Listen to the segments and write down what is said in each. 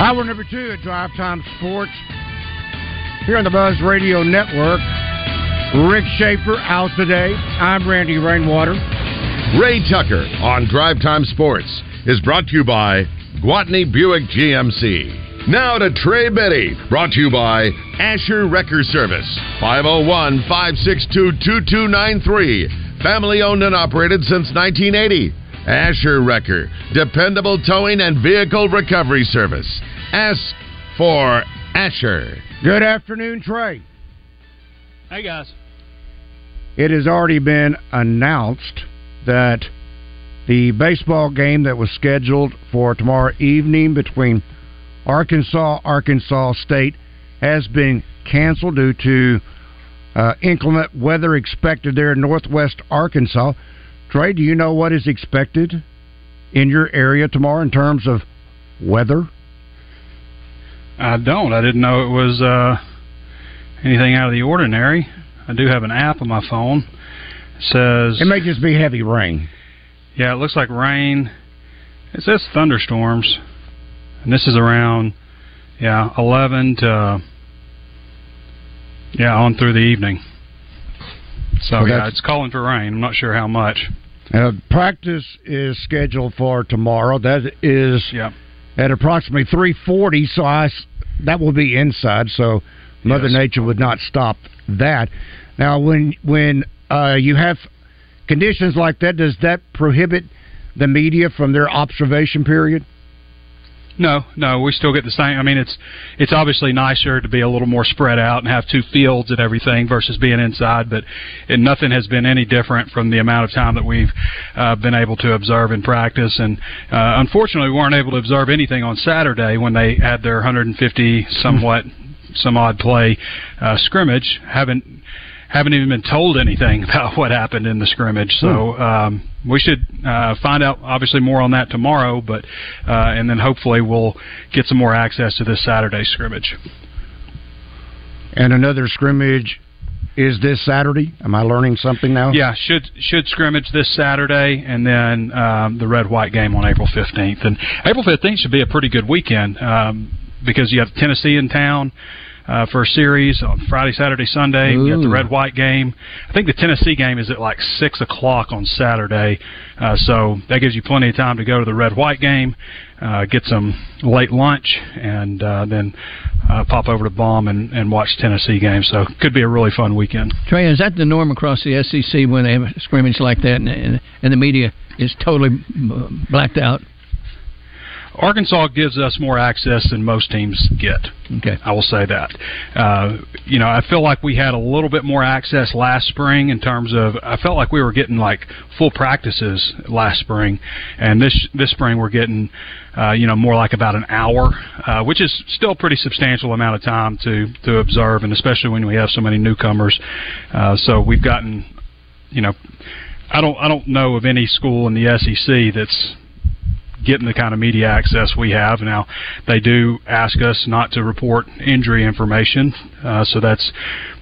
Hour number two at Drive Time Sports here on the Buzz Radio Network. Rick Schaefer out today. I'm Randy Rainwater. Ray Tucker on Drive Time Sports is brought to you by Gwatney Buick GMC. Now to Trey Biddy, brought to you by Asher Wrecker Service, 501 562 2293. Family owned and operated since 1980. Asher Wrecker, dependable towing and vehicle recovery service. Ask for Asher. Good afternoon, Trey. Hey, guys. It has already been announced that the baseball game that was scheduled for tomorrow evening between Arkansas, Arkansas State has been canceled due to uh, inclement weather expected there in northwest Arkansas. Trey, do you know what is expected in your area tomorrow in terms of weather? I don't. I didn't know it was uh, anything out of the ordinary. I do have an app on my phone. It says it may just be heavy rain. Yeah, it looks like rain. It says thunderstorms, and this is around yeah eleven to yeah on through the evening. So Well, yeah, it's calling for rain. I'm not sure how much. Uh, practice is scheduled for tomorrow. That is Yeah. at approximately three forty. So I s- that will be inside. So Mother Yes. Nature would not stop that. Now, when when uh, you have conditions like that, does that prohibit the media from their observation period? No, no, we still get the same. I mean, it's it's obviously nicer to be a little more spread out and have two fields and everything versus being inside. But it, nothing has been any different from the amount of time that we've uh, been able to observe in practice. And uh, unfortunately, we weren't able to observe anything on Saturday when they had their 150 somewhat some odd play uh, scrimmage. Haven't haven't even been told anything about what happened in the scrimmage. So um, we should uh, find out obviously more on that tomorrow. But uh, and then hopefully we'll get some more access to this Saturday scrimmage. And another scrimmage is this Saturday. Am I learning something now? Yeah, should should scrimmage this Saturday, and then um, the red white game on April fifteenth. And April fifteenth should be a pretty good weekend um, because you have Tennessee in town. Uh, for a series on Friday, Saturday, Sunday, you have the red white game. I think the Tennessee game is at like six o'clock on Saturday, uh, so that gives you plenty of time to go to the red white game, uh, get some late lunch, and uh, then uh, pop over to Baum and, and watch Tennessee game. So could be a really fun weekend. Trey, is that the norm across the SEC when they have a scrimmage like that and, and, and the media is totally uh, blacked out? Arkansas gives us more access than most teams get. Okay. I will say that. Uh, you know, I feel like we had a little bit more access last spring in terms of. I felt like we were getting like full practices last spring, and this this spring we're getting, uh, you know, more like about an hour, uh, which is still a pretty substantial amount of time to to observe, and especially when we have so many newcomers. Uh, so we've gotten, you know, I don't I don't know of any school in the SEC that's getting the kind of media access we have. Now, they do ask us not to report injury information, uh, so that's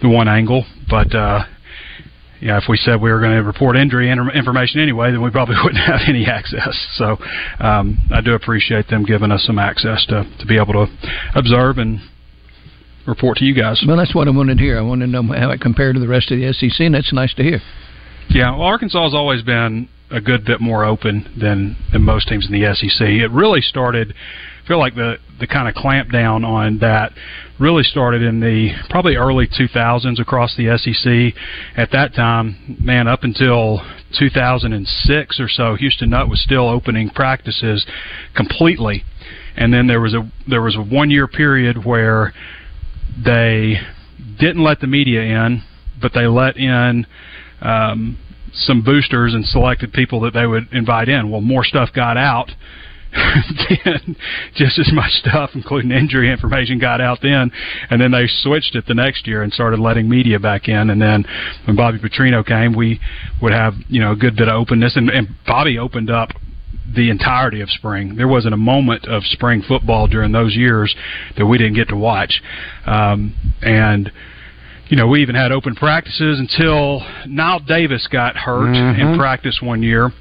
the one angle. But uh, yeah, if we said we were going to report injury in- information anyway, then we probably wouldn't have any access. So um, I do appreciate them giving us some access to to be able to observe and report to you guys. Well, that's what I wanted to hear. I wanted to know how it compared to the rest of the SEC, and that's nice to hear. Yeah, well, Arkansas has always been a good bit more open than than most teams in the SEC. It really started. I feel like the the kind of clamp down on that really started in the probably early 2000s across the SEC. At that time, man, up until 2006 or so, Houston Nutt was still opening practices completely, and then there was a there was a one year period where they didn't let the media in, but they let in um, some boosters and selected people that they would invite in. Well, more stuff got out. then just as much stuff, including injury information, got out then, and then they switched it the next year and started letting media back in. And then when Bobby Petrino came, we would have you know a good bit of openness, and, and Bobby opened up the entirety of spring. There wasn't a moment of spring football during those years that we didn't get to watch, um, and you know, we even had open practices until Knile Davis got hurt Mhm. in practice one year,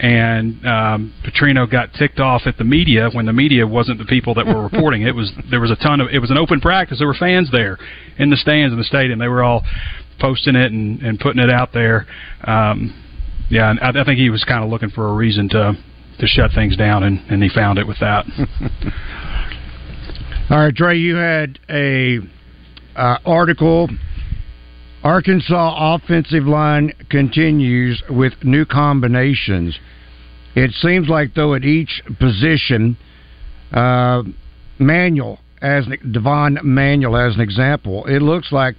and um, Petrino got ticked off at the media when the media wasn't the people that were reporting. It was there was a ton of it was an open practice. There were fans there in the stands in the stadium. They were all posting it and, and putting it out there. Um, yeah, and I, I think he was kind of looking for a reason to to shut things down, and, and he found it with that. All right, Trey, you had a uh, article. Arkansas offensive line continues with new combinations. It seems like though at each position, uh, Manuel as Devon Manuel as an example, it looks like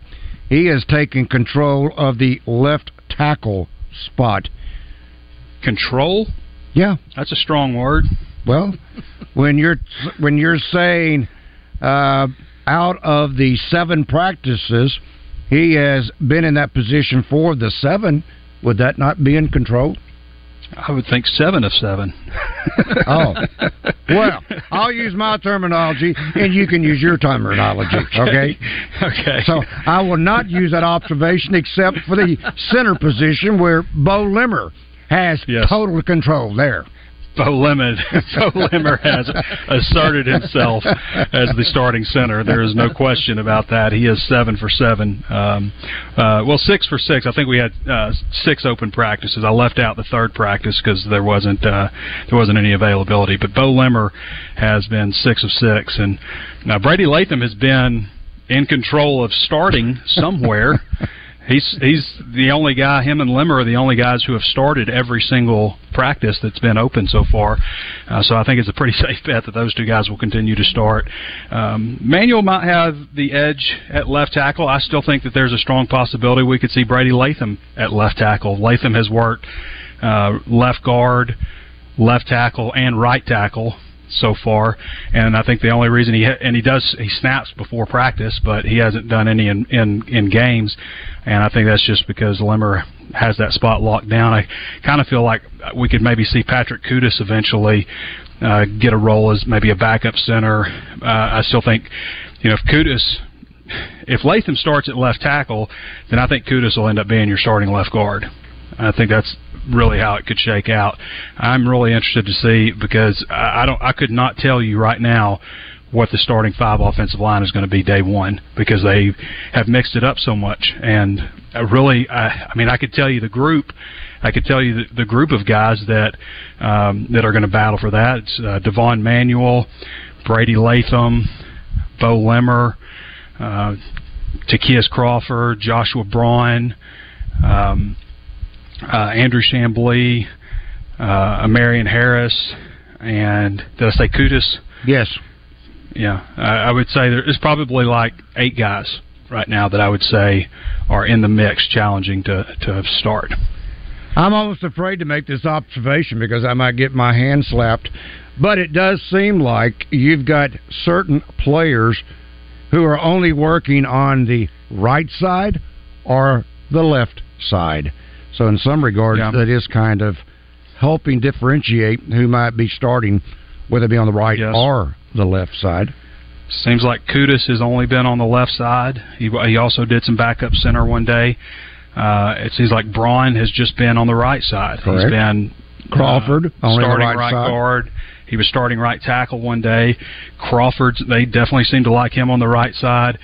he has taken control of the left tackle spot. Control? Yeah, That's a strong word. well, when you're when you're saying uh, out of the seven practices, he has been in that position for the seven. Would that not be in control? I would think seven of seven. Oh, well, I'll use my terminology, and you can use your terminology. Okay. Okay. So I will not use that observation except for the center position where Beaux Limmer has Yes. total control there. Bo Lemon, Beaux Limmer has asserted himself as the starting center. There is no question about that. He is seven for seven. Um, uh, well, six for six. I think we had uh, six open practices. I left out the third practice because there wasn't uh, there wasn't any availability. But Beaux Limmer has been six of six, and now Brady Latham has been in control of starting somewhere. He's he's the only guy. Him and Limmer are the only guys who have started every single practice that's been open so far. Uh, so I think it's a pretty safe bet that those two guys will continue to start. Um, Manuel might have the edge at left tackle. I still think that there's a strong possibility we could see Brady Latham at left tackle. Latham has worked uh, left guard, left tackle, and right tackle so far, and I think the only reason he and he does he snaps before practice, but he hasn't done any in in, in games, and I think that's just because Limmer has that spot locked down. I kind of feel like we could maybe see Patrick Kutas eventually uh, get a role as maybe a backup center. Uh, I still think, you know, if Kutas if Latham starts at left tackle, then I think Kutas will end up being your starting left guard. I think that's really how it could shake out. I'm really interested to see because I don't I could not tell you right now what the starting five offensive line is going to be day one because they have mixed it up so much and I really I, I mean I could tell you the group I could tell you the, the group of guys that um, that are going to battle for that it's uh, Devon Manuel Brady Latham Beaux Limmer uh, Ty'Kieast Crawford Joshua Braun um, uh, Andrew Chamblee, uh, Marion Harris, and did I say Kutas? Yes. Yeah, I, I would say there's probably like eight guys right now that I would say are in the mix, challenging to to start. I'm almost afraid to make this observation because I might get my hand slapped. But it does seem like you've got certain players who are only working on the right side or the left side. So, in some regards, Yeah. that is kind of helping differentiate who might be starting, whether it be on the right Yes. or the left side. Seems like Kutas has only been on the left side. He he also did some backup center one day. Uh, it seems like Braun has just been on the right side. Correct. He's been Crawford, uh, only on the starting right side. guard. He was starting right tackle one day. Crawford's they definitely seem to like him on the right side.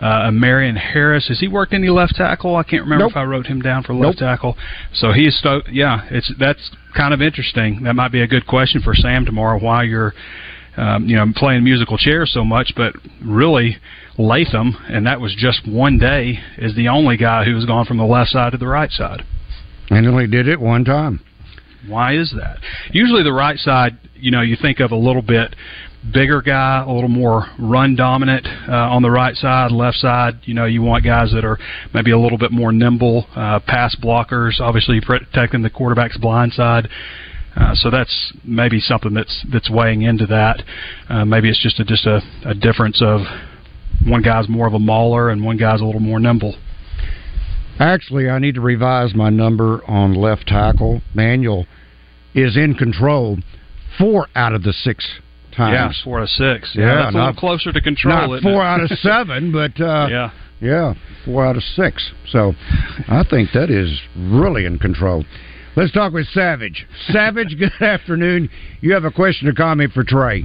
Uh, Marion Harris, has he worked any left tackle? I can't remember Nope. if I wrote him down for left Nope. tackle. So he is, sto- yeah, it's that's kind of interesting. That might be a good question for Sam tomorrow. Why you're, um, you know, playing musical chairs so much, but really Latham, and that was just one day, is the only guy who has gone from the left side to the right side. And only did it one time. Why is that? Usually the right side, you know, you think of a little bit bigger guy, a little more run dominant uh, on the right side. Left side, you know, you want guys that are maybe a little bit more nimble, uh, pass blockers. Obviously, protecting the quarterback's blind side. Uh, so that's maybe something that's that's weighing into that. Uh, maybe it's just a just a, a difference of one guy's more of a mauler and one guy's a little more nimble. Actually, I need to revise my number on left tackle. Manuel is in control four out of the six times. Yeah, four out of six. Yeah, Yeah, that's a not- little closer to control. Not four it? out of seven, but uh, yeah. yeah, four out of six. So I think that is really in control. Let's talk with Savage. Savage, good afternoon. You have a question or comment for Trey?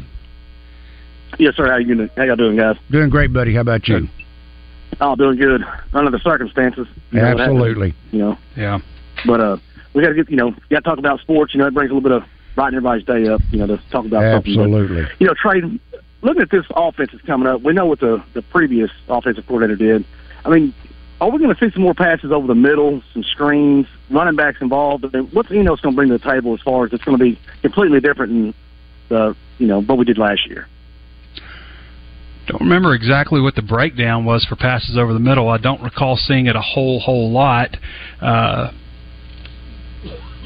Yes, sir. How you doing? How y'all doing, guys? Doing great, buddy. How about you? Oh, doing good under the circumstances. You know, happens, Absolutely. You know, Yeah. but uh, we got to get you know, got to talk about sports. You know, it brings a little bit of brightening everybody's day up. You know, to talk about something. Absolutely. But, you know, Trey, looking at this offense that's coming up, we know what the the previous offensive coordinator did. I mean, are we going to see some more passes over the middle, some screens, running backs involved? I mean, what's Enos going to bring to the table as far as it's going to be completely different than the you know what we did last year? Don't remember exactly what the breakdown was for passes over the middle. I don't recall seeing it a whole whole lot. Uh, yeah,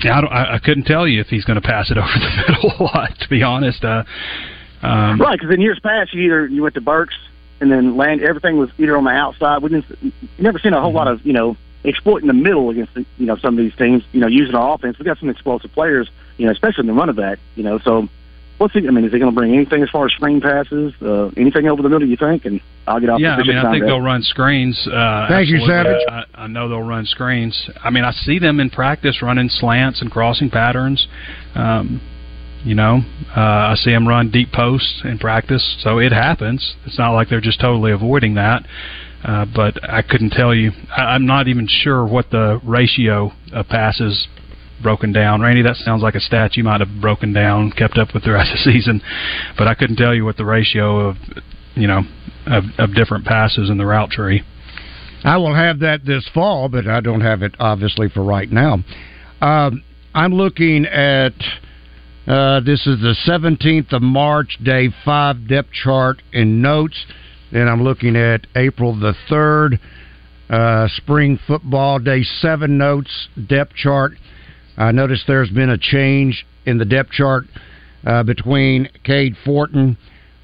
I, I, I couldn't tell you if he's going to pass it over the middle a lot. To be honest, uh, um, Right, because in years past, you either you went to Burks and then land everything was either on the outside. We didn't you never seen a whole lot of you know exploiting the middle against you know some of these teams. You know, using our offense. We got some explosive players. You know, especially in the run of that. You know, so what's he? I mean, is he going to bring anything as far as screen passes? Uh, anything over the middle? You think? And I'll get off. yeah, I the mean, I think they'll run screens. Uh, Thank you. Savage. I, I know they'll run screens. I mean, I see them in practice running slants and crossing patterns. Um, you know, uh, I see them run deep posts in practice, so it happens. It's not like they're just totally avoiding that. Uh, but I couldn't tell you. I, I'm not even sure what the ratio of passes broken down. Randy, that sounds like a stat you might have broken down, kept up with the rest of the season, but I couldn't tell you what the ratio of, you know, of, of different passes in the route tree. I will have that this fall, but I don't have it obviously for right now. Um, I'm looking at uh, this is the 17th of March, day five depth chart and notes. Then I'm looking at April the 3rd, uh, spring football, day seven notes, depth chart. I noticed there's been a change in the depth chart uh, between Cade Fortin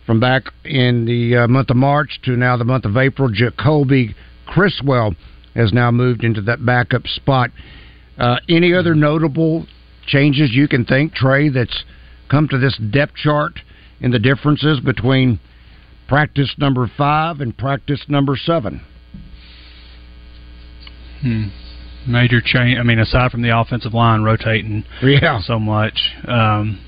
from back in the uh, month of March to now the month of April. Jacoby Criswell has now moved into that backup spot. Uh, any other notable changes you can think, Trey, that's come to this depth chart and the differences between practice number five and practice number seven? Hmm. Major change. I mean, aside from the offensive line rotating Yeah. so much, um,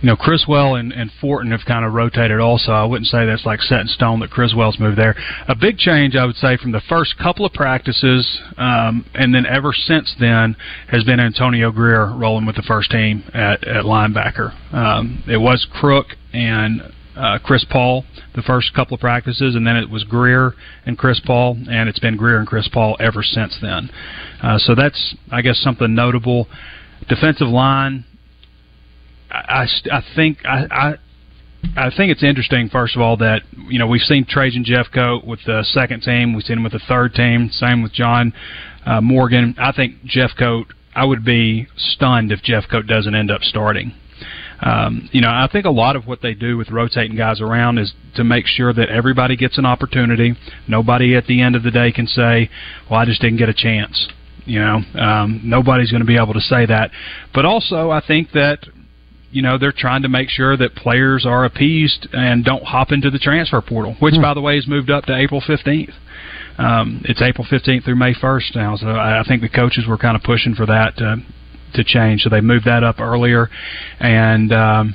you know, Criswell and, and Fortin have kind of rotated also. I wouldn't say that's like set in stone that Criswell's moved there. A big change, I would say, from the first couple of practices um, and then ever since then has been Antonio Grier rolling with the first team at, at linebacker. Um, it was Crook and uh, Chris Paul the first couple of practices, and then it was Grier and Chris Paul, and it's been Grier and Chris Paul ever since then. Uh, so that's, I guess, something notable. Defensive line, I, I, I think I, I I think it's interesting, first of all, that you know we've seen Trajan Jeffcoat with the second team, we've seen him with the third team. Same with John uh, Morgan. I think Jeffcoat. I would be stunned if Jeffcoat doesn't end up starting. Um, you know, I think a lot of what they do with rotating guys around is to make sure that everybody gets an opportunity. Nobody at the end of the day can say, "Well, I just didn't get a chance." You know, um, nobody's going to be able to say that. But also, I think that you know they're trying to make sure that players are appeased and don't hop into the transfer portal, which, by the way, has moved up to April fifteenth. Um, it's April fifteenth through May first now, so I I think the coaches were kind of pushing for that to to change, so they moved that up earlier, and um,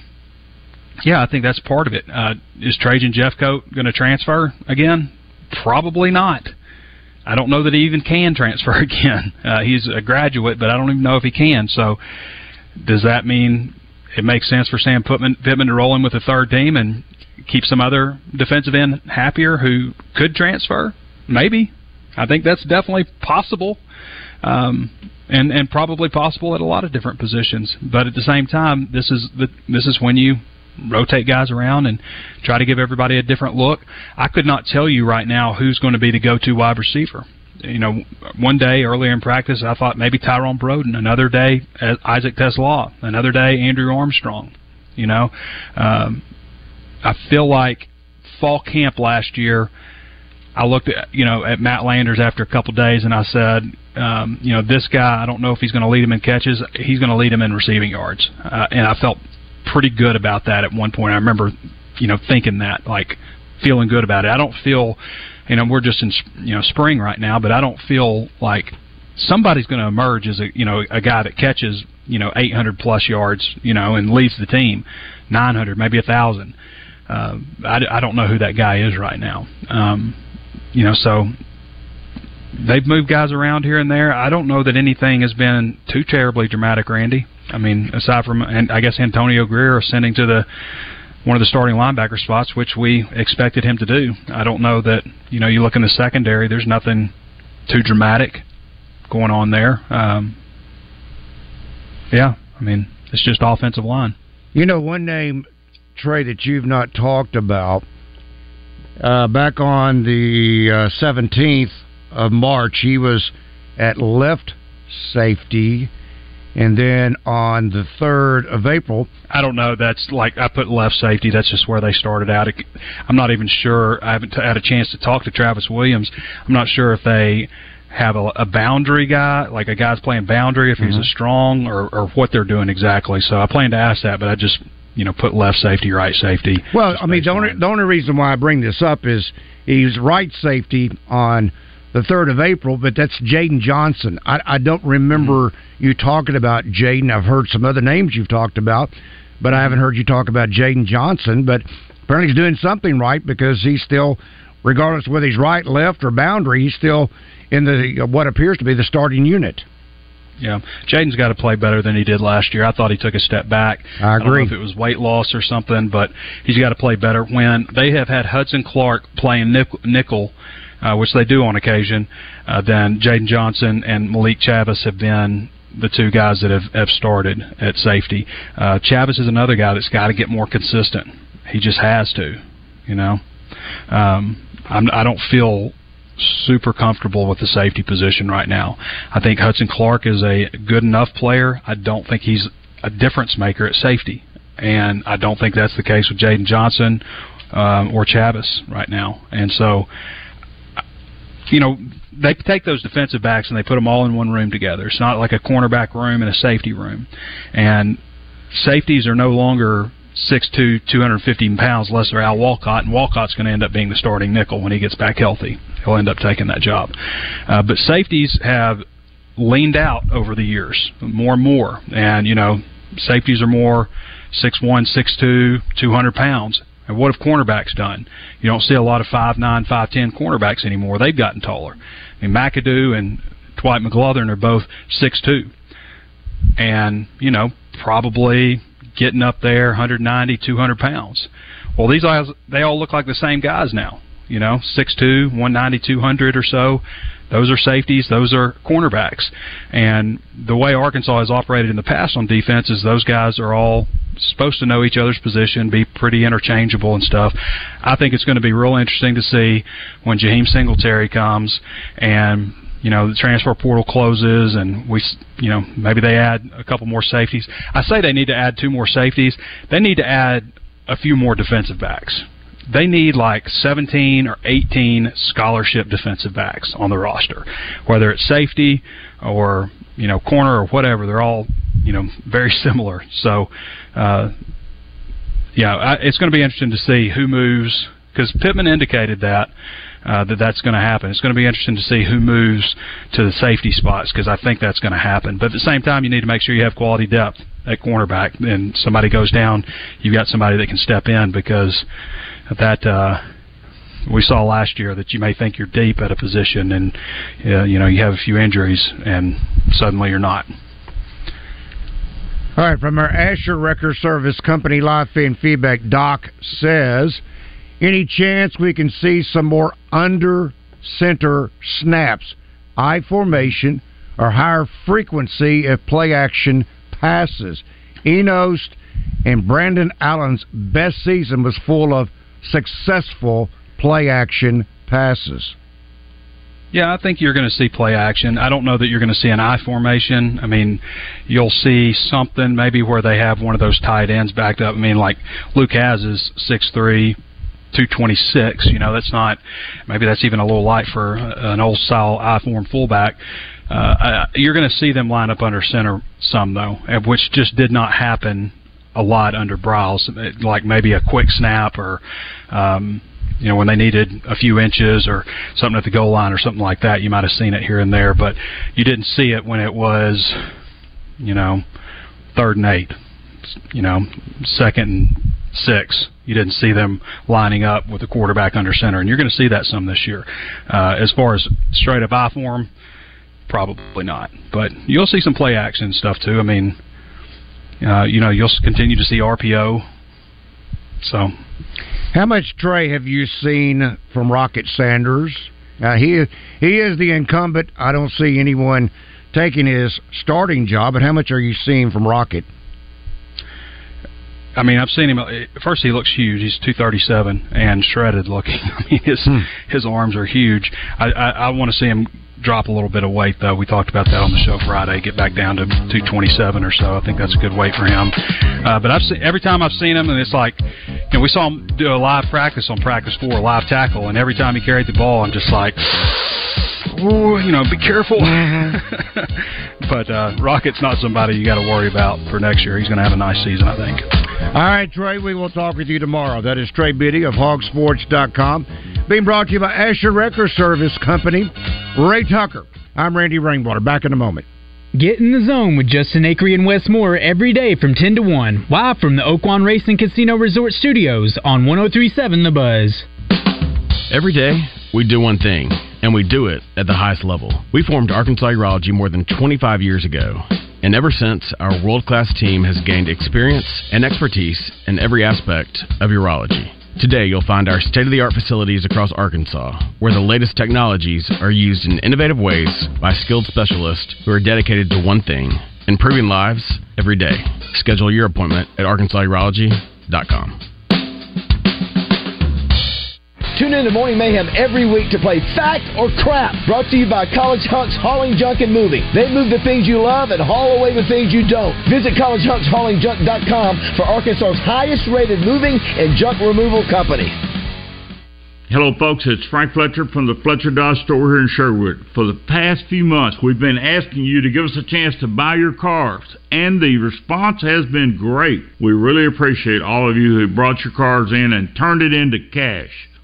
Yeah, I think that's part of it. Uh, is Trajan Jeffcoat going to transfer again? Probably not. I don't know that he even can transfer again. Uh, he's a graduate, but I don't even know if he can. So, does that mean it makes sense for Sam Pittman, Pittman to roll in with the third team and keep some other defensive end happier who could transfer? Maybe. I think that's definitely possible, um, and and probably possible at a lot of different positions. But at the same time, this is the this is when you rotate guys around and try to give everybody a different look. I could not tell you right now who's going to be the go-to wide receiver. You know, one day earlier in practice, I thought maybe Tyrone Broden. Another day, uh, Isaac TeSlaa. Another day, Andrew Armstrong. You know, um, I feel like fall camp last year. I looked at you know at Matt Landers after a couple days, and I said, um, you know, this guy. I don't know if he's going to lead him in catches. He's going to lead him in receiving yards, uh, and I felt pretty good about that at one point. I remember, you know, thinking that, like, feeling good about it. I don't feel, you know, we're just in, you know, spring right now, but I don't feel like somebody's going to emerge as a, you know, a guy that catches, you know, 800 plus yards, you know, and leads the team, 900, maybe a thousand. Uh, I, I don't know who that guy is right now. Um, you know, so they've moved guys around here and there. I don't know that anything has been too terribly dramatic, Randy. I mean, aside from and I guess Antonio Grier ascending to the one of the starting linebacker spots, which we expected him to do. I don't know that you know you look in the secondary. There's nothing too dramatic going on there. Um, yeah, I mean it's just offensive line. You know, one name Trey that you've not talked about. Uh, back on the uh, 17th of March, he was at left safety and then on the 3rd of April. I don't know. That's like I put left safety. That's just where they started out. I'm not even sure. I haven't had a chance to talk to Travis Williams. I'm not sure if they have a, a boundary guy, like a guy's playing boundary, if mm-hmm. he's a strong, or, or what they're doing exactly. So I plan to ask that, but I just you know put left safety, right safety. Well, I mean the only the only reason why I bring this up is he's right safety on the third of April, but that's Jaden Johnson. I, I don't remember mm-hmm. you talking about Jaden. I've heard some other names you've talked about, but I haven't heard you talk about Jaden Johnson. But apparently he's doing something right because he's still, regardless whether he's right, left, or boundary, he's still in the what appears to be the starting unit. Yeah, Jaden's got to play better than he did last year. I thought he took a step back. I agree. I don't know if it was weight loss or something, but he's got to play better. When they have had Hudson Clark playing nickel uh, which they do on occasion, uh, then Jaden Johnson and Malik Chavis have been the two guys that have, have started at safety. Uh, Chavis is another guy that's got to get more consistent. He just has to, you know. Um, I'm, I don't feel super comfortable with the safety position right now. I think Hudson Clark is a good enough player. I don't think he's a difference maker at safety, and I don't think that's the case with Jaden Johnson um, or Chavis right now. And so you know, they take those defensive backs and they put them all in one room together. It's not like a cornerback room and a safety room. And safeties are no longer 6'2", 250 pounds unless they're Al Walcott, and Walcott's going to end up being the starting nickel when he gets back healthy. He'll end up taking that job. Uh, but safeties have leaned out over the years more and more. And, you know, safeties are more 6'1", 6'2", 200 pounds. And what have cornerbacks done? You don't see a lot of five nine, five ten cornerbacks anymore. They've gotten taller. I mean, McAdoo and Dwight McGlothern are both six two, and you know probably getting up there 190, 200 pounds. Well, these guys they all look like the same guys now. You know, six two, one ninety, two hundred or so. Those are safeties. Those are cornerbacks. And the way Arkansas has operated in the past on defense is those guys are all supposed to know each other's position, be pretty interchangeable and stuff. I think it's going to be real interesting to see when Jaheim Singletary comes and you know the transfer portal closes and we you know maybe they add a couple more safeties. I say they need to add two more safeties. They need to add a few more defensive backs. They need like 17 or 18 scholarship defensive backs on the roster, whether it's safety or you know corner or whatever. They're all you know very similar. So uh, yeah, I, it's going to be interesting to see who moves because Pittman indicated that uh, that that's going to happen. It's going to be interesting to see who moves to the safety spots because I think that's going to happen. But at the same time, you need to make sure you have quality depth at cornerback. And somebody goes down, you've got somebody that can step in because that. Uh, we saw last year that you may think you're deep at a position and uh, you know you have a few injuries and suddenly you're not. All right, from our Asher Wrecker Service Company live feed feedback, Doc says, any chance we can see some more under center snaps, I formation, or higher frequency if play action passes? Enos and Brandon Allen's best season was full of successful play action passes. Yeah, I think you're going to see play action. I don't know that you're going to see an I formation. I mean, you'll see something maybe where they have one of those tight ends backed up. I mean, like Luke Hasz is six three, two twenty six. You know, that's not maybe that's even a little light for an old style I form fullback. Uh, you're going to see them line up under center some though, which just did not happen a lot under Briles. Like maybe a quick snap or. Um, you know, when they needed a few inches or something at the goal line or something like that, you might have seen it here and there, but you didn't see it when it was, you know, third and eight, you know, second and six. You didn't see them lining up with the quarterback under center, and you're going to see that some this year. Uh, as far as straight up I form, probably not, but you'll see some play action stuff too. I mean, uh, you know, you'll continue to see RPO. So how much Trey have you seen from Rocket Sanders? Uh, he he is the incumbent. I don't see anyone taking his starting job. But how much are you seeing from Rocket? I mean, I've seen him. First, he looks huge. He's two thirty seven and shredded looking. I mean, his hmm. his arms are huge. I I, I want to see him drop a little bit of weight though. We talked about that on the show Friday. Get back down to 227 or so. I think that's a good weight for him. Uh, but I've seen every time I've seen him, and it's like, you know, we saw him do a live practice on practice four, live tackle, and every time he carried the ball, I'm just like. Ooh, you know, be careful. Mm-hmm. but uh, Rocket's not somebody you got to worry about for next year. He's going to have a nice season, I think. All right, Trey, we will talk with you tomorrow. That is Trey Biddy of hogsports.com. Being brought to you by Asher Wrecker Service Company, Ray Tucker. I'm Randy Rainwater. Back in a moment. Get in the zone with Justin Acri and Wes Moore every day from 10 to 1, live from the Oaklawn Racing Casino Resort Studios on 1037 The Buzz. Every day, we do one thing, and we do it at the highest level. We formed Arkansas Urology more than 25 years ago. And ever since, our world class team has gained experience and expertise in every aspect of urology. Today, you'll find our state of the art facilities across Arkansas, where the latest technologies are used in innovative ways by skilled specialists who are dedicated to one thing improving lives every day. Schedule your appointment at arkansasurology.com. Tune in to Morning Mayhem every week to play Fact or Crap, brought to you by College Hunks Hauling Junk and Moving. They move the things you love and haul away the things you don't. Visit collegehunksHaulingJunk.com for Arkansas's highest rated moving and junk removal company. Hello, folks. It's Frank Fletcher from the Fletcher Dodge store here in Sherwood. For the past few months, we've been asking you to give us a chance to buy your cars, and the response has been great. We really appreciate all of you who brought your cars in and turned it into cash.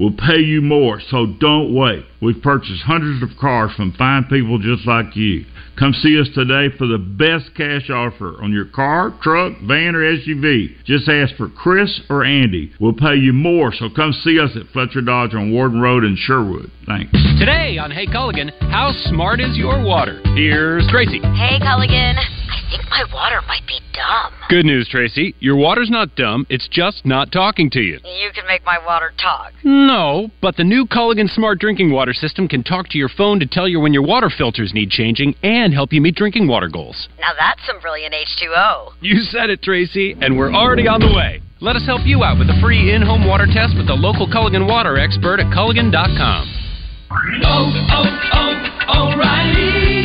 will pay you more, so don't wait. We've purchased hundreds of cars from fine people just like you. Come see us today for the best cash offer on your car, truck, van, or SUV. Just ask for Chris or Andy. We'll pay you more, so come see us at Fletcher Dodge on Warden Road in Sherwood. Thanks. Today on Hey Culligan, how smart is your water? Here's Tracy. Hey Culligan think my water might be dumb. Good news, Tracy. Your water's not dumb. It's just not talking to you. You can make my water talk. No, but the new Culligan Smart Drinking Water System can talk to your phone to tell you when your water filters need changing and help you meet drinking water goals. Now that's some brilliant H2O. You said it, Tracy, and we're already on the way. Let us help you out with a free in home water test with the local Culligan water expert at Culligan.com.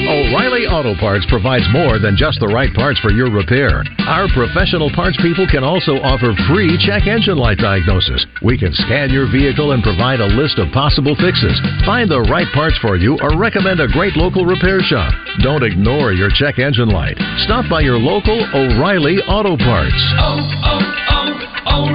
O'Reilly Auto Parts provides more than just the right parts for your repair. Our professional parts people can also offer free check engine light diagnosis. We can scan your vehicle and provide a list of possible fixes. Find the right parts for you or recommend a great local repair shop. Don't ignore your check engine light. Stop by your local O'Reilly Auto Parts. Auto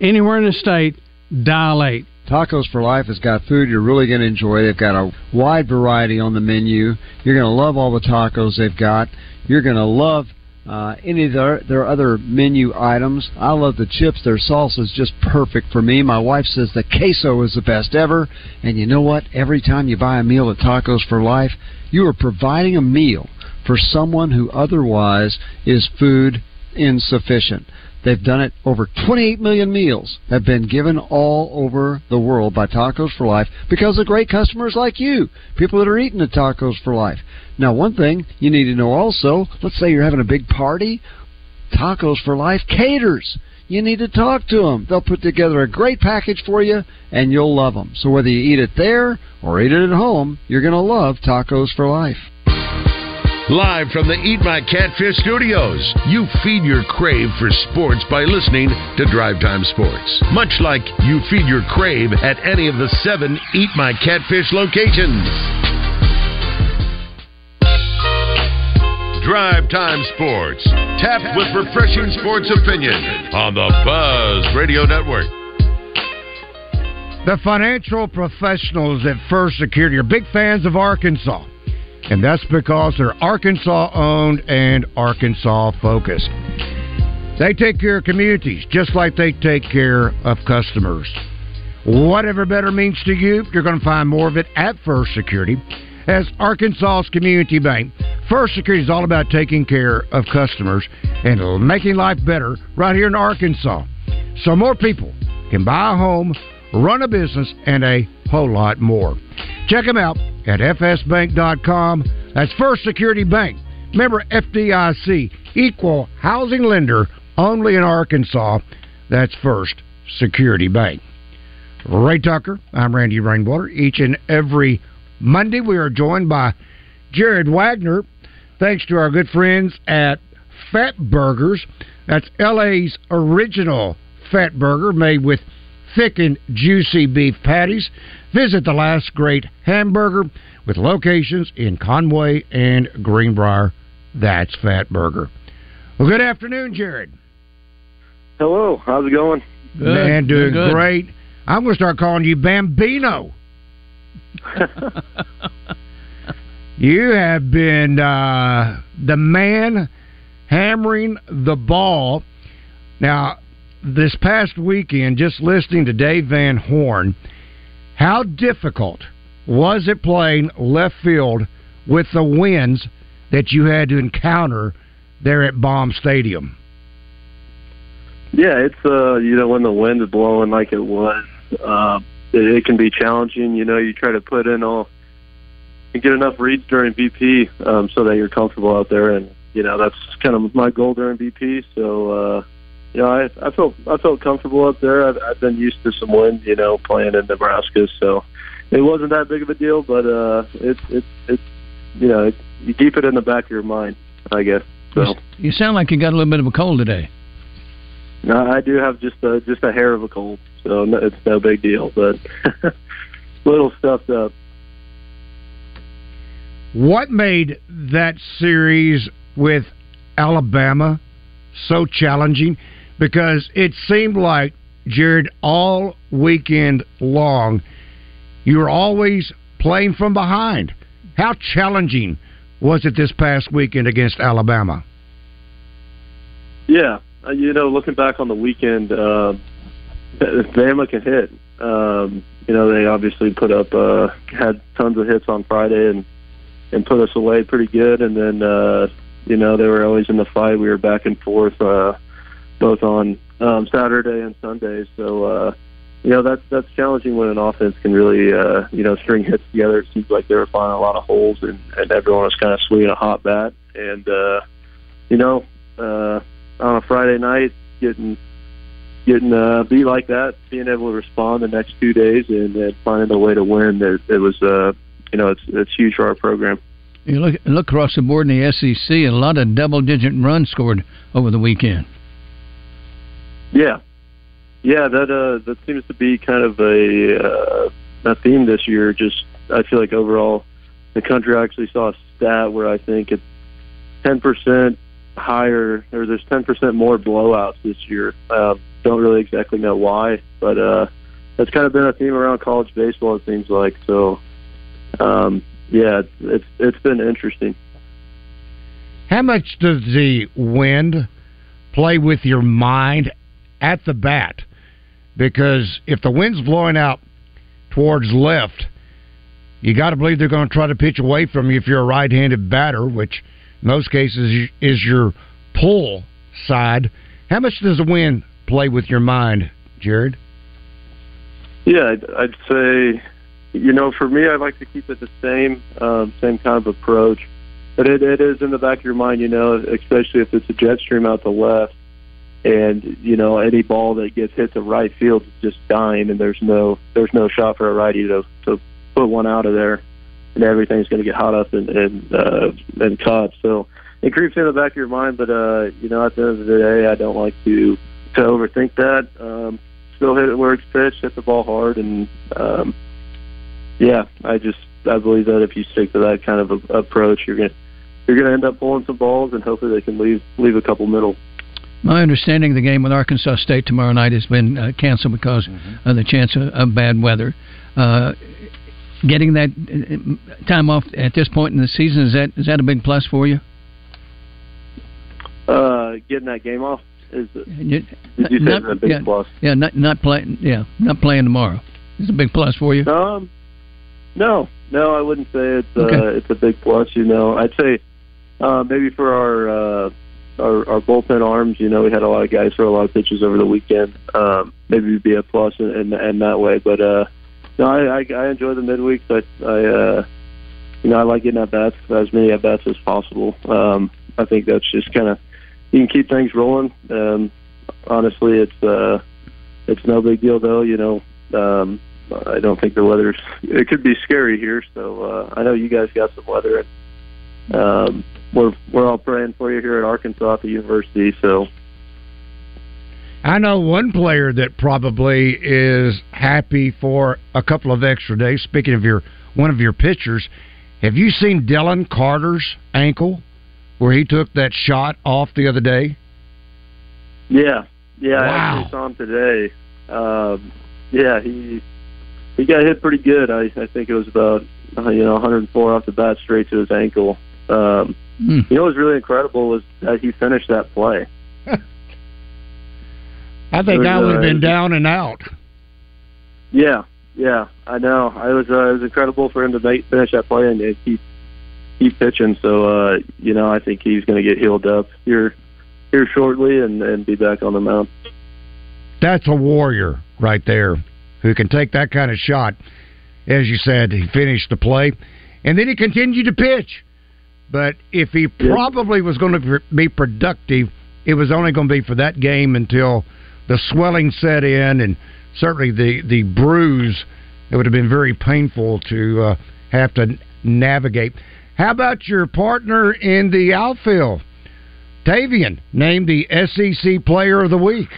Anywhere in the state, dial 8. Tacos for Life has got food you're really going to enjoy. They've got a wide variety on the menu. You're going to love all the tacos they've got. You're going to love uh, any of their, their other menu items. I love the chips. Their salsa is just perfect for me. My wife says the queso is the best ever. And you know what? Every time you buy a meal at Tacos for Life, you are providing a meal for someone who otherwise is food insufficient. They've done it. Over 28 million meals have been given all over the world by Tacos for Life because of great customers like you, people that are eating at Tacos for Life. Now, one thing you need to know also, let's say you're having a big party, Tacos for Life caters. You need to talk to them. They'll put together a great package for you, and you'll love them. So whether you eat it there or eat it at home, you're going to love Tacos for Life. Live from the Eat My Catfish studios, you feed your crave for sports by listening to Drive Time Sports. Much like you feed your crave at any of the seven Eat My Catfish locations. Drive Time Sports, tapped with refreshing sports opinion on the Buzz Radio Network. The financial professionals at First Security are big fans of Arkansas and that's because they're Arkansas owned and Arkansas focused. They take care of communities just like they take care of customers. Whatever better means to you, you're going to find more of it at First Security. As Arkansas's community bank, First Security is all about taking care of customers and making life better right here in Arkansas. So more people can buy a home, run a business, and a whole lot more. Check them out at fsbank.com. That's First Security Bank. Member FDIC, equal housing lender only in Arkansas. That's First Security Bank. Ray Tucker, I'm Randy Rainwater. Each and every Monday, we are joined by Jared Wegner, thanks to our good friends at Fat Burgers. That's LA's original fat burger made with thick and juicy beef patties. Visit the last great hamburger with locations in Conway and Greenbrier. That's Fat Burger. Well, good afternoon, Jared. Hello, how's it going? Good. Man, doing good. great. I'm going to start calling you Bambino. you have been uh, the man hammering the ball. Now, this past weekend, just listening to Dave Van Horn, how difficult was it playing left field with the winds that you had to encounter there at Baum Stadium? Yeah, it's uh, you know when the wind is blowing like it was, uh, it, it can be challenging. You know, you try to put in all, and get enough reads during BP um, so that you're comfortable out there, and you know that's kind of my goal during BP. So. uh you know, I I felt I felt comfortable up there. I've, I've been used to some wind, you know, playing in Nebraska, so it wasn't that big of a deal. But uh, it's it's it's you know, it, you keep it in the back of your mind, I guess. So you sound like you got a little bit of a cold today. No, I do have just a just a hair of a cold, so no, it's no big deal, but little stuffed up. What made that series with Alabama so challenging? Because it seemed like Jared all weekend long you were always playing from behind. How challenging was it this past weekend against Alabama? Yeah, uh, you know, looking back on the weekend, uh, Bama can hit. Um, you know, they obviously put up uh, had tons of hits on Friday and and put us away pretty good. And then uh, you know they were always in the fight. We were back and forth uh, both on um, Saturday and Sunday. So uh, you know that's that's challenging when an offense can really uh, you know string hits together. It seems like they were finding a lot of holes and, and everyone was kind of swinging a hot bat. And uh, you know uh, on a Friday night getting getting uh, beat like that, being able to respond the next two days and, and finding a way to win, it, it was uh, you know it's it's huge for our program. You look look across the board in the SEC, a lot of double-digit runs scored over the weekend. Yeah, yeah, that uh, that seems to be kind of a uh, a theme this year. Just I feel like overall, the country actually saw a stat where I think it's ten percent higher, or there's ten percent more blowouts this year. Um, don't really exactly know why, but uh, that's kind of been a theme around college baseball. It seems like so. Um, yeah, it's, it's it's been interesting. How much does the wind play with your mind at the bat? Because if the wind's blowing out towards left, you got to believe they're going to try to pitch away from you if you're a right-handed batter, which in most cases is your pull side. How much does the wind play with your mind, Jared? Yeah, I'd, I'd say, you know, for me, I like to keep it the same, um, same kind of approach. But it, it is in the back of your mind, you know, especially if it's a jet stream out the left, and you know any ball that gets hit to right field is just dying, and there's no there's no shot for a righty to to put one out of there, and everything's going to get hot up and and uh, and caught. So it creeps in the back of your mind, but uh, you know at the end of the day, I don't like to to overthink that. Um, still hit it where it's pitched, hit the ball hard, and um, yeah, I just I believe that if you stick to that kind of a, approach, you're gonna you're gonna end up pulling some balls, and hopefully they can leave leave a couple middle. My understanding, of the game with Arkansas State tomorrow night has been uh, canceled because Mm-hmm. of the chance of, of bad weather. Uh, getting that uh, time off at this point in the season is that is that a big plus for you? Uh, getting that game off is You- did you say not- it's a big yeah, plus? Yeah, not not playing. Yeah, not playing tomorrow. It's a big plus for you. Um, no, no, I wouldn't say it's uh, it's a big plus. You know, I'd say uh, maybe for our, uh, our our bullpen arms, you know, we had a lot of guys throw a lot of pitches over the weekend. Um, maybe it'd be a plus in, in, in that way. But uh, no, I, I I enjoy the midweeks. I I uh, you know I like getting at bats as many at bats as possible. Um, I think that's just kind of you can keep things rolling. Um, honestly, it's uh, it's no big deal though. You know, um, I don't think the weather's. It could be scary here, so uh, I know you guys got some weather. And, um, we're we're all praying for you here at Arkansas at the university. So I know one player that probably is happy for a couple of extra days. Speaking of your one of your pitchers, have you seen Dylan Carter's ankle where he took that shot off the other day? yeah, yeah, I actually saw him today. Um, yeah, he he got hit pretty good. I I think it was about uh, you know 104 off the bat straight to his ankle. Um, Hmm. You know what was really incredible was that he finished that play. I think was, I would have uh, been down and out. Yeah, yeah, I know. I was uh, it was incredible for him to make, finish that play and, and keep keep pitching. So uh, you know, I think he's going to get healed up here here shortly and and be back on the mound. That's a warrior right there who can take that kind of shot. As you said, he finished the play, and then he continued to pitch. But if he probably was going to be productive, it was only going to be for that game until the swelling set in, and certainly the the bruise. It would have been very painful to uh, have to navigate. How about your partner in the outfield, Tavian, named the SEC Player of the Week?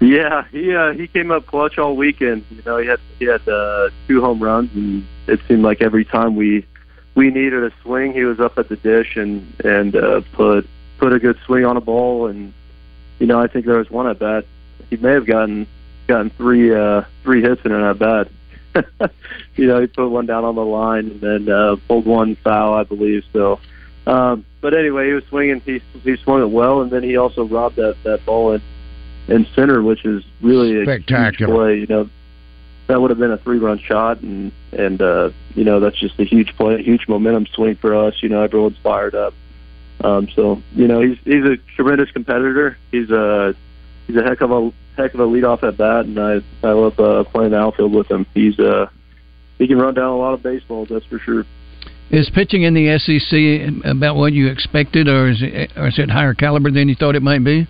Yeah, he uh, he came up clutch all weekend. You know, he had he had uh, two home runs, and it seemed like every time we we needed a swing, he was up at the dish and and uh, put put a good swing on a ball. And you know, I think there was one at bat. He may have gotten gotten three uh, three hits in an at bat. you know, he put one down on the line and then uh, pulled one foul, I believe. So, um, but anyway, he was swinging. He he swung it well, and then he also robbed that that ball in in center, which is really a Spectacular. play. You know, that would have been a three run shot, and and uh, you know that's just a huge play, huge momentum swing for us. You know, everyone's fired up. Um, so you know he's he's a tremendous competitor. He's a he's a heck of a heck of a leadoff at bat, and I I love uh, playing the outfield with him. He's uh he can run down a lot of baseballs, that's for sure. Is pitching in the SEC about what you expected, or is it, or is it higher caliber than you thought it might be?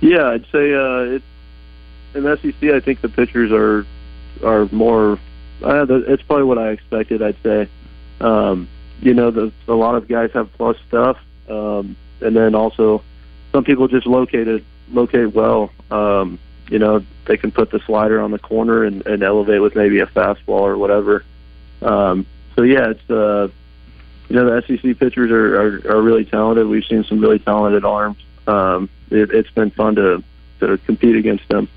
Yeah, I'd say uh, it, in SEC. I think the pitchers are are more. Uh, it's probably what I expected. I'd say. Um, you know, the, a lot of guys have plus stuff, um, and then also some people just locate it locate well. Um, you know, they can put the slider on the corner and, and elevate with maybe a fastball or whatever. Um, so yeah, it's uh, you know the SEC pitchers are, are are really talented. We've seen some really talented arms. Um, it, it's been fun to to compete against them.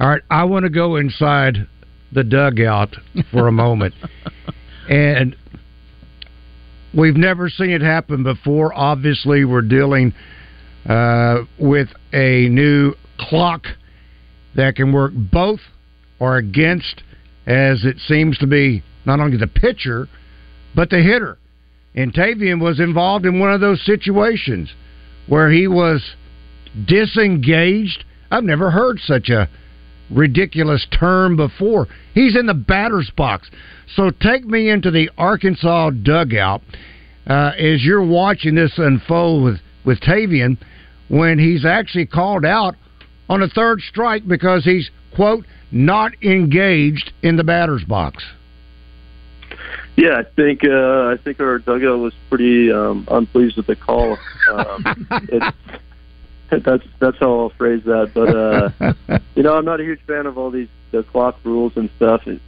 All right, I want to go inside the dugout for a moment. and we've never seen it happen before. Obviously, we're dealing uh, with a new clock that can work both or against, as it seems to be not only the pitcher, but the hitter. And Tavian was involved in one of those situations where he was disengaged. I've never heard such a ridiculous term before. He's in the batter's box. So take me into the Arkansas dugout uh, as you're watching this unfold with, with Tavian when he's actually called out on a third strike because he's, quote, not engaged in the batter's box. Yeah, I think uh, I think our dugout was pretty um, unpleased with the call. Um, it, that's that's how I'll phrase that. But uh, you know, I'm not a huge fan of all these the clock rules and stuff. It's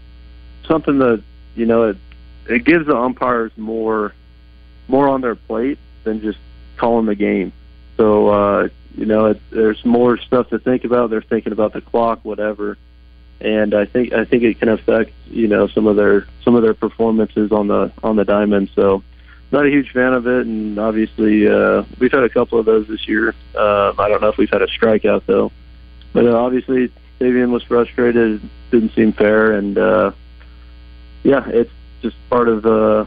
something that you know it it gives the umpires more more on their plate than just calling the game. So uh, you know, it, there's more stuff to think about. They're thinking about the clock, whatever. And I think I think it can affect you know some of their some of their performances on the on the diamond. So not a huge fan of it, and obviously uh, we've had a couple of those this year. Uh, I don't know if we've had a strikeout though, but uh, obviously Tavian was frustrated. It didn't seem fair, and uh, yeah, it's just part of uh,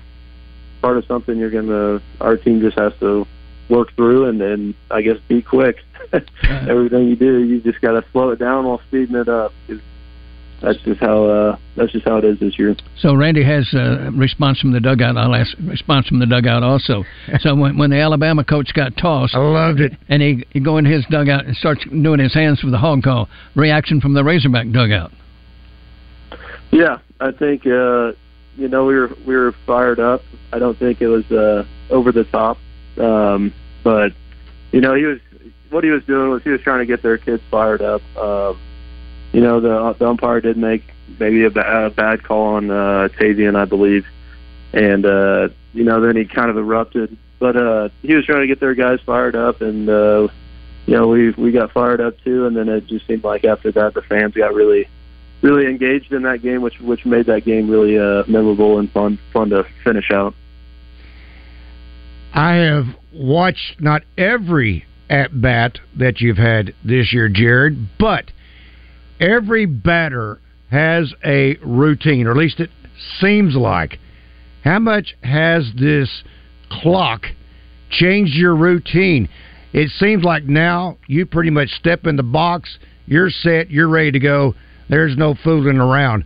part of something you're gonna. Our team just has to work through, and then I guess be quick. Everything you do, you just got to slow it down while speeding it up. 'cause That's just how uh, that's just how it is this year. So Randy has a response from the dugout. I'll ask response from the dugout also. so when, when the Alabama coach got tossed, I loved it, and he, he go in his dugout and starts doing his hands for the hog call. Reaction from the Razorback dugout. Yeah, I think uh, you know we were we were fired up. I don't think it was uh, over the top, um, but you know he was what he was doing was he was trying to get their kids fired up. Um, you know the the umpire did make maybe a, ba- a bad call on uh, Tavian, I believe, and uh, you know then he kind of erupted. But uh, he was trying to get their guys fired up, and uh, you know we we got fired up too. And then it just seemed like after that the fans got really really engaged in that game, which which made that game really uh, memorable and fun fun to finish out. I have watched not every at bat that you've had this year, Jared, but every batter has a routine, or at least it seems like. How much has this clock changed your routine? It seems like now you pretty much step in the box, you're set, you're ready to go. There's no fooling around.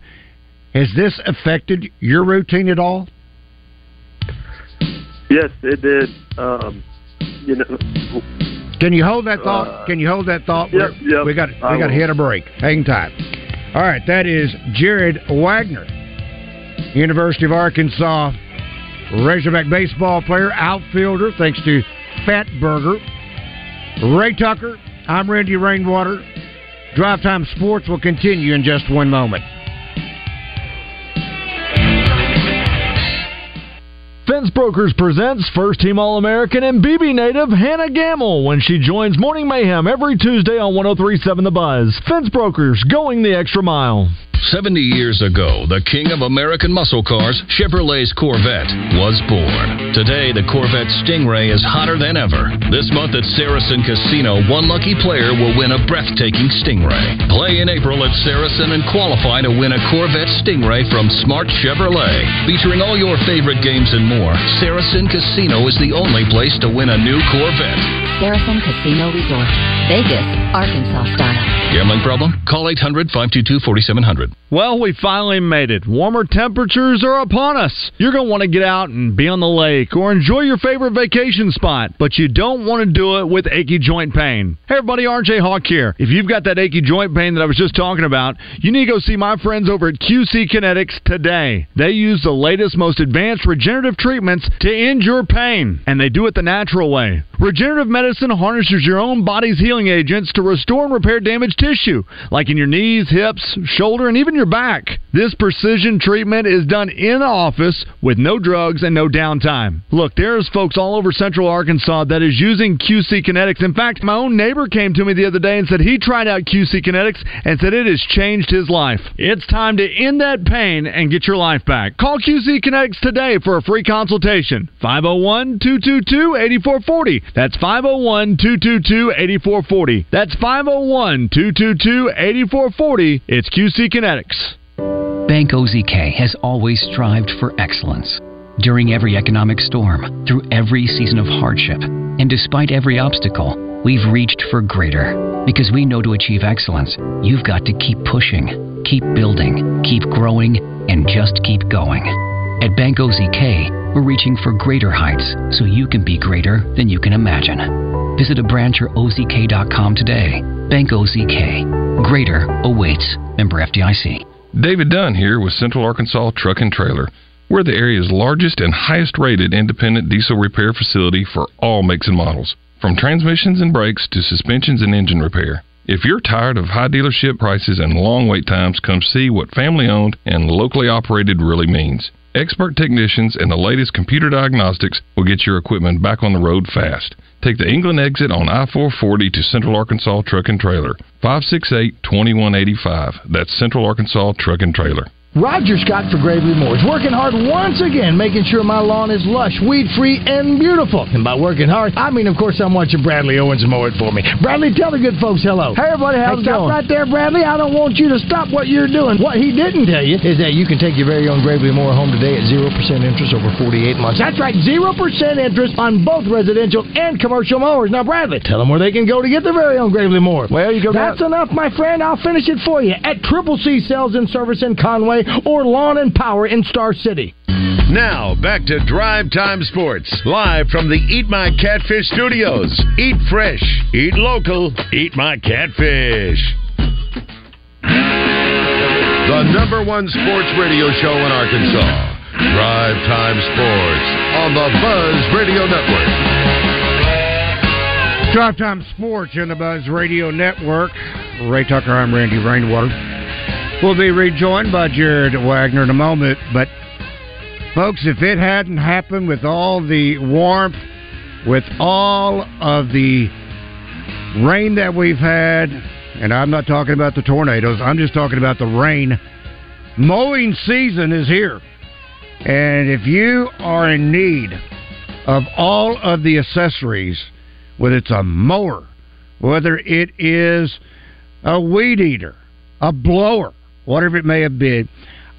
Has this affected your routine at all? Yes, it did. Um, you know, Can you hold that thought? Uh, Can you hold that thought? yep, yep, we got I we got to hit a break. Hang tight. All right, that is Jared Wegner, University of Arkansas Razorback baseball player, outfielder. Thanks to Fat Burger, Ray Tucker. I'm Randy Rainwater. Drive Time Sports will continue in just one moment. Fence Brokers presents first team All American and Beebe native Hannah Gamble when she joins Morning Mayhem every Tuesday on 1037 The Buzz. Fence Brokers going the extra mile. 70 years ago, the king of American muscle cars, Chevrolet's Corvette, was born. Today, the Corvette Stingray is hotter than ever. This month at Saracen Casino, one lucky player will win a breathtaking Stingray. Play in April at Saracen and qualify to win a Corvette Stingray from Smart Chevrolet. Featuring all your favorite games and more, Saracen Casino is the only place to win a new Corvette. Saracen Casino Resort, Vegas, Arkansas style. Gambling problem? Call 800 522 4700. Well, we finally made it. Warmer temperatures are upon us. You're going to want to get out and be on the lake or enjoy your favorite vacation spot, but you don't want to do it with achy joint pain. Hey, everybody, RJ Hawk here. If you've got that achy joint pain that I was just talking about, you need to go see my friends over at QC Kinetics today. They use the latest, most advanced regenerative treatments to end your pain, and they do it the natural way. Regenerative medicine harnesses your own body's healing agents to restore and repair damaged tissue, like in your knees, hips, shoulder, and even your back. This precision treatment is done in office with no drugs and no downtime. Look, there's folks all over central Arkansas that is using QC Kinetics. In fact, my own neighbor came to me the other day and said he tried out QC Kinetics and said it has changed his life. It's time to end that pain and get your life back. Call QC Kinetics today for a free consultation. 501 222 8440. That's 501 222 8440. That's 501 222 8440. It's QC Kinetics. Bank OZK has always strived for excellence. During every economic storm, through every season of hardship, and despite every obstacle, we've reached for greater. Because we know to achieve excellence, you've got to keep pushing, keep building, keep growing, and just keep going. At Bank OZK, we're reaching for greater heights so you can be greater than you can imagine. Visit a branch or OZK.com today. Bank OZK. Greater awaits. Member FDIC. David Dunn here with Central Arkansas Truck and Trailer. We're the area's largest and highest rated independent diesel repair facility for all makes and models, from transmissions and brakes to suspensions and engine repair. If you're tired of high dealership prices and long wait times, come see what family owned and locally operated really means. Expert technicians and the latest computer diagnostics will get your equipment back on the road fast. Take the England exit on I 440 to Central Arkansas Truck and Trailer. 568 2185. That's Central Arkansas Truck and Trailer. Roger Scott for Gravely mower is working hard once again, making sure my lawn is lush, weed free, and beautiful. And by working hard, I mean, of course, I'm watching Bradley Owens mow it for me. Bradley, tell the good folks hello. Hey, everybody, how's hey, it going? right there, Bradley. I don't want you to stop what you're doing. What he didn't tell you is that you can take your very own Gravely mower home today at 0% interest over 48 months. That's right, 0% interest on both residential and commercial mowers. Now, Bradley, tell them where they can go to get their very own Gravely mower. Well, you go That's down. enough, my friend. I'll finish it for you at Triple C Sales and Service in Conway or Lawn and Power in Star City. Now, back to Drive Time Sports, live from the Eat My Catfish studios. Eat fresh, eat local, eat my catfish. The number one sports radio show in Arkansas. Drive Time Sports on the Buzz Radio Network. Drive Time Sports in the Buzz Radio Network. Ray Tucker, I'm Randy Rainwater. We'll be rejoined by Jared Wegner in a moment, but folks, if it hadn't happened with all the warmth, with all of the rain that we've had, and I'm not talking about the tornadoes, I'm just talking about the rain. Mowing season is here. And if you are in need of all of the accessories, whether it's a mower, whether it is a weed eater, a blower, whatever it may have been,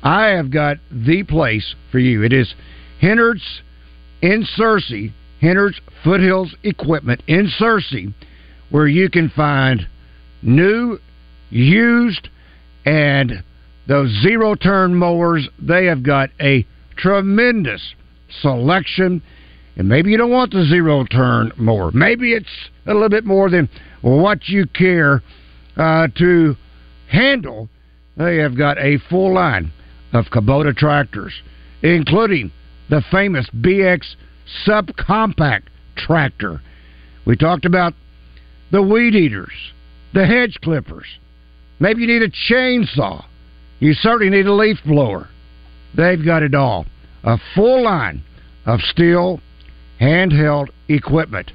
I have got the place for you. It is Hennard's in Searcy, Hennard's Foothills Equipment in Searcy, where you can find new, used, and those zero turn mowers. They have got a tremendous selection. And maybe you don't want the zero turn mower. Maybe it's a little bit more than what you care uh, to handle. They have got a full line of Kubota tractors, including the famous BX subcompact tractor. We talked about the weed eaters, the hedge clippers. Maybe you need a chainsaw. You certainly need a leaf blower. They've got it all. A full line of Stihl handheld equipment.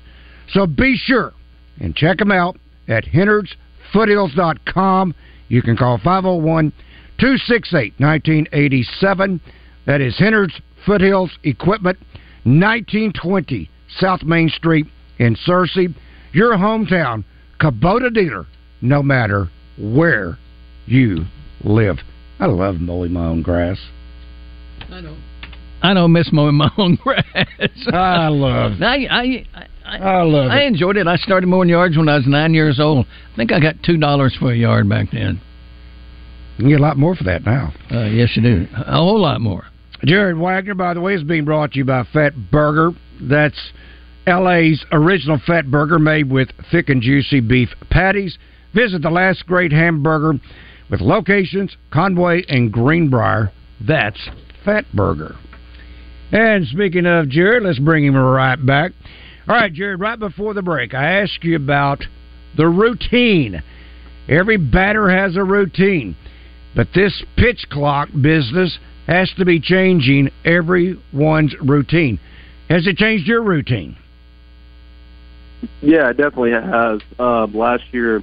So be sure and check them out at HennardsFoothills.com. You can call 501 268 1987. That is Hennard's Foothills Equipment, 1920 South Main Street in Searcy. Your hometown Kubota dealer, no matter where you live. I love mowing my own grass. I don't. I don't miss mowing my own grass. I love. I I I, I love I enjoyed it. I started mowing yards when I was nine years old. I think I got two dollars for a yard back then. You get a lot more for that now. Uh, yes, you do. A whole lot more. Jared Wegner, by the way, is being brought to you by Fat Burger. That's LA's original fat burger made with thick and juicy beef patties. Visit the last great hamburger with locations Conway and Greenbrier. That's Fat Burger. And speaking of Jared, let's bring him right back. All right, Jared, right before the break, I asked you about the routine. Every batter has a routine, but this pitch clock business has to be changing everyone's routine. Has it changed your routine? Yeah, it definitely has. Um, last year,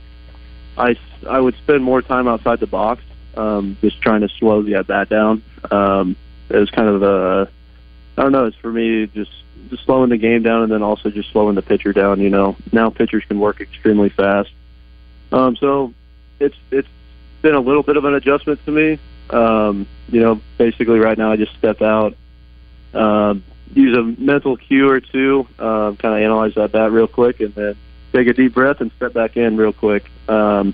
I, I would spend more time outside the box, um, just trying to slow the at bat down. Um, it was kind of a, I don't know, it's for me just just slowing the game down and then also just slowing the pitcher down. You know, now pitchers can work extremely fast. Um, so it's it's been a little bit of an adjustment to me. Um, you know, basically right now I just step out, um, use a mental cue or two, um, kind of analyze that bat real quick, and then take a deep breath and step back in real quick. Um,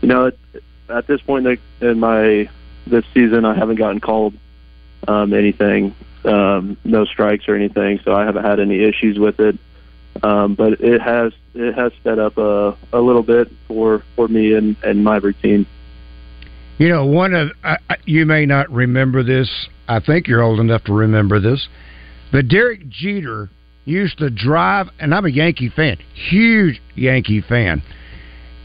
you know, at, at this point in, in my this season, I haven't gotten called um, anything, um, no strikes or anything, so I haven't had any issues with it. Um, but it has it has sped up a a little bit for for me and and my routine. You know, one of I, I- you may not remember this. I think you're old enough to remember this, but Derek Jeter used to drive, and I'm a Yankee fan, huge Yankee fan,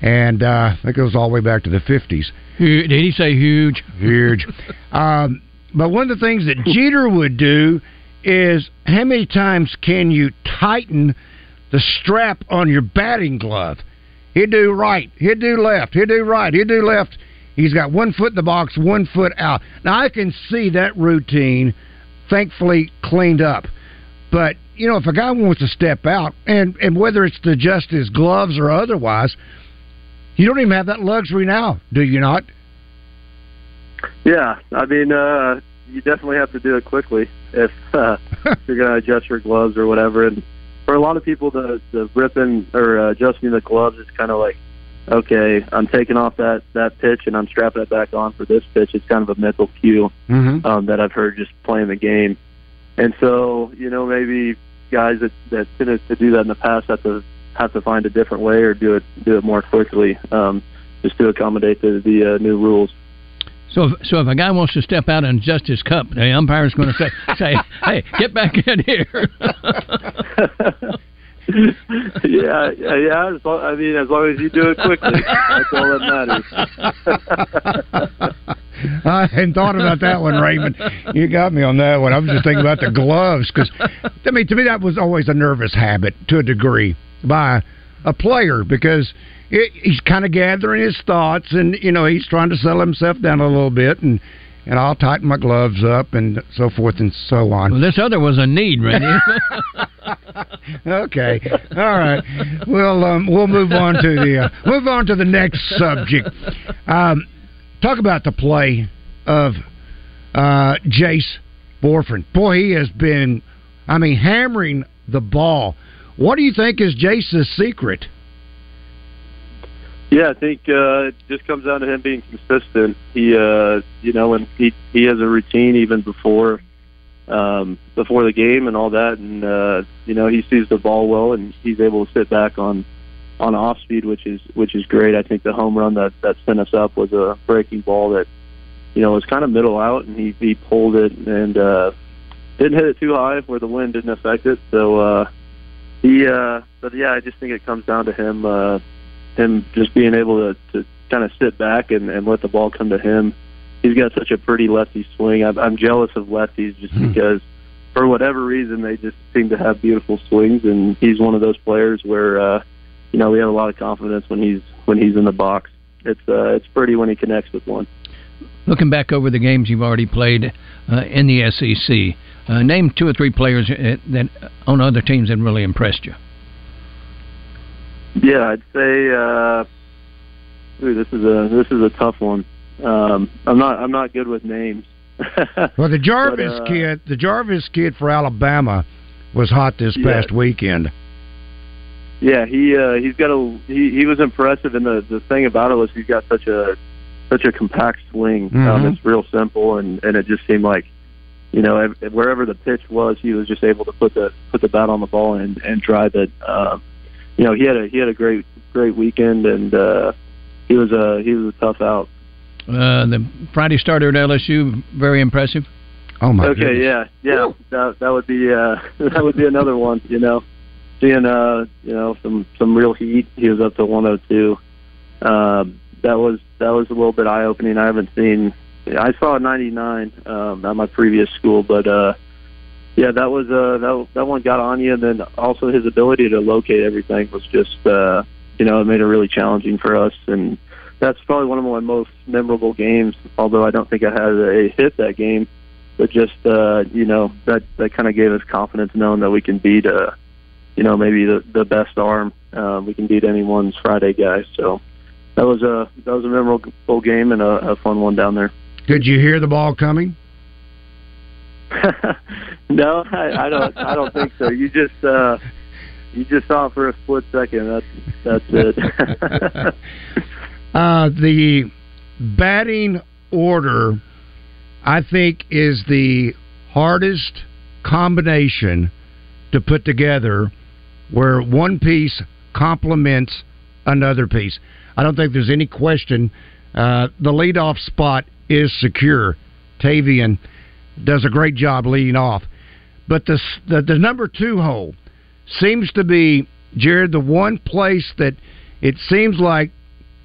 and uh, that goes all the way back to the '50s. Did he say huge? Huge. um, but one of the things that Jeter would do is how many times can you tighten the strap on your batting glove? He'd do right, he'd do left, he'd do right, he'd do left. He's got one foot in the box, one foot out. Now I can see that routine, thankfully cleaned up. But you know, if a guy wants to step out, and and whether it's to adjust his gloves or otherwise, you don't even have that luxury now, do you not? Yeah, I mean, uh, you definitely have to do it quickly if uh, you're going to adjust your gloves or whatever. And for a lot of people, the the ripping or uh, adjusting the gloves is kind of like, okay, I'm taking off that that pitch and I'm strapping it back on for this pitch. It's kind of a mental cue Mm-hmm. um, that I've heard just playing the game. And so, you know, maybe guys that that tended to do that in the past have to have to find a different way or do it do it more quickly, um, just to accommodate the the uh, new rules. So, if, so if a guy wants to step out and adjust his cup, the umpire's going to say, "Say, hey, get back in here." yeah, yeah, yeah. As long, I mean, as long as you do it quickly, that's all that matters. I hadn't thought about that one, Raymond. You got me on that one. I was just thinking about the gloves because, I mean, to me that was always a nervous habit to a degree by a player because it, he's kind of gathering his thoughts and you know he's trying to settle himself down a little bit and and I'll tighten my gloves up and so forth and so on. well, this other was a need, Randy. okay, all right. Well, um, we'll move on to the uh, move on to the next subject. Um, talk about the play of uh, Jace Bohrofen. Boy, he has been, I mean, hammering the ball. What do you think is Jace's secret? Yeah, I think uh, it just comes down to him being consistent. He, uh, you know, and he he has a routine even before um, before the game and all that, and uh, you know he sees the ball well, and he's able to sit back on on off speed, which is which is great. I think the home run that that sent us up was a breaking ball that you know was kind of middle out, and he he pulled it and uh, didn't hit it too high where the wind didn't affect it. So uh, he, uh, but yeah, I just think it comes down to him. Uh, him just being able to, to kind of sit back and, and let the ball come to him. He's got such a pretty lefty swing. I'm, I'm jealous of lefties just because for whatever reason, they just seem to have beautiful swings, and he's one of those players where uh, you know we have a lot of confidence when he's when he's in the box. It's uh, it's pretty when he connects with one. Looking back over the games you've already played uh, in the SEC, uh, name two or three players uh, that on other teams that really impressed you. Yeah, I'd say. Uh, ooh, this is a this is a tough one. Um, I'm not I'm not good with names. Well, the Jarvis But, uh, kid, the Jarvis kid for Alabama, was hot this Yeah. past weekend. Yeah, he uh, he's got a he, he was impressive, and the the thing about it was he's got such a such a compact swing. Um, Mhm. it's real simple, and and it just seemed like you know wherever the pitch was, he was just able to put the put the bat on the ball and and drive it. Um, you know, he had a he had a great great weekend, and uh, he was a he was a tough out. Uh, the Friday starter at LSU, very impressive. Oh my. okay, yeah, yeah, that that would be uh, that would be another one. You know, seeing uh, you know some some real heat. He was up to 102. Um, that was that was a little bit eye opening. I haven't seen. I saw a 99 um, at my previous school, but uh, yeah, that was uh, that that one got on you, and then also his ability to locate everything was just uh, you know it made it really challenging for us, and that's probably one of my most memorable games. Although I don't think I had a hit that game, but just uh, you know that that kind of gave us confidence knowing that we can beat uh, you know maybe the the best arm. Uh, we can beat anyone's Friday guy. So that was a that was a memorable game and a, a fun one down there. Did you hear the ball coming? no, I, I don't. I don't think so. You just uh, you just saw it for a split second. That's that's it. Uh, the batting order, I think, is the hardest combination to put together where one piece complements another piece. I don't think there's any question. Uh, the leadoff spot is secure. Tavian does a great job leading off. But the, the, number two hole seems to be, Jared, the one place that it seems like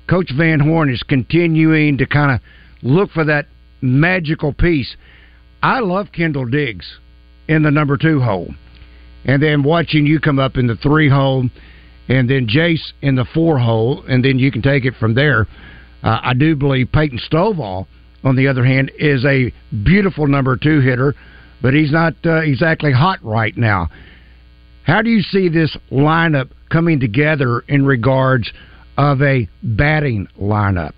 Coach Van Horn is continuing to kind of look for that magical piece. I love Kendall Diggs in the number two hole. And then watching you come up in the three hole, and then Jace in the four hole, and then you can take it from there. Uh, I do believe Peyton Stovall, on the other hand, is a beautiful number two hitter, but he's not uh, exactly hot right now. How do you see this lineup coming together in regards of a batting lineup?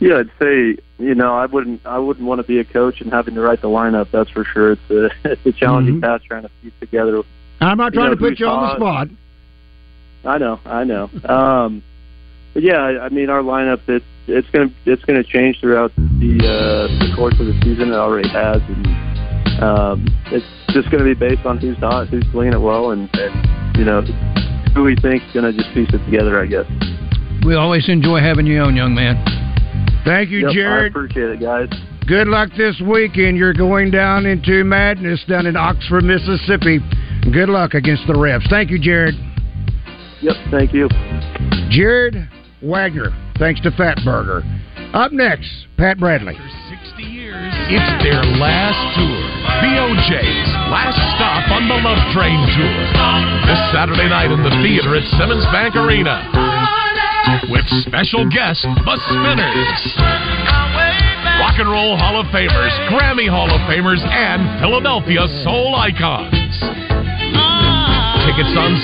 Yeah, I'd say you know I wouldn't I wouldn't want to be a coach and having to write the lineup. That's for sure. It's a it's a challenging Mhm. task trying to piece together. I'm not You trying know, to put you on the spot. I know, I know. Um, but yeah, I I mean our lineup it's it's gonna it's gonna change throughout the uh, the course of the season. It already has, and um, it's just gonna be based on who's not, who's playing it well, and, and you know who we think's gonna just piece it together. I guess. We always enjoy having you on, young man. Thank you, Yep, I Jared. appreciate it, guys. Good luck this weekend. You're going down into madness down in Oxford, Mississippi. Good luck against the refs. Thank you, Jared. Yep, thank you. Jared Wegner. Thanks to Fatburger. Up next, Pat Bradley. After 60 years, It's their last tour. The O'Jays' last stop on the Love Train Tour. This Saturday night in the theater at Simmons Bank Arena. With special guest, The Spinners. Rock and Roll Hall of Famers, Grammy Hall of Famers, and Philadelphia Soul Icons. Tickets on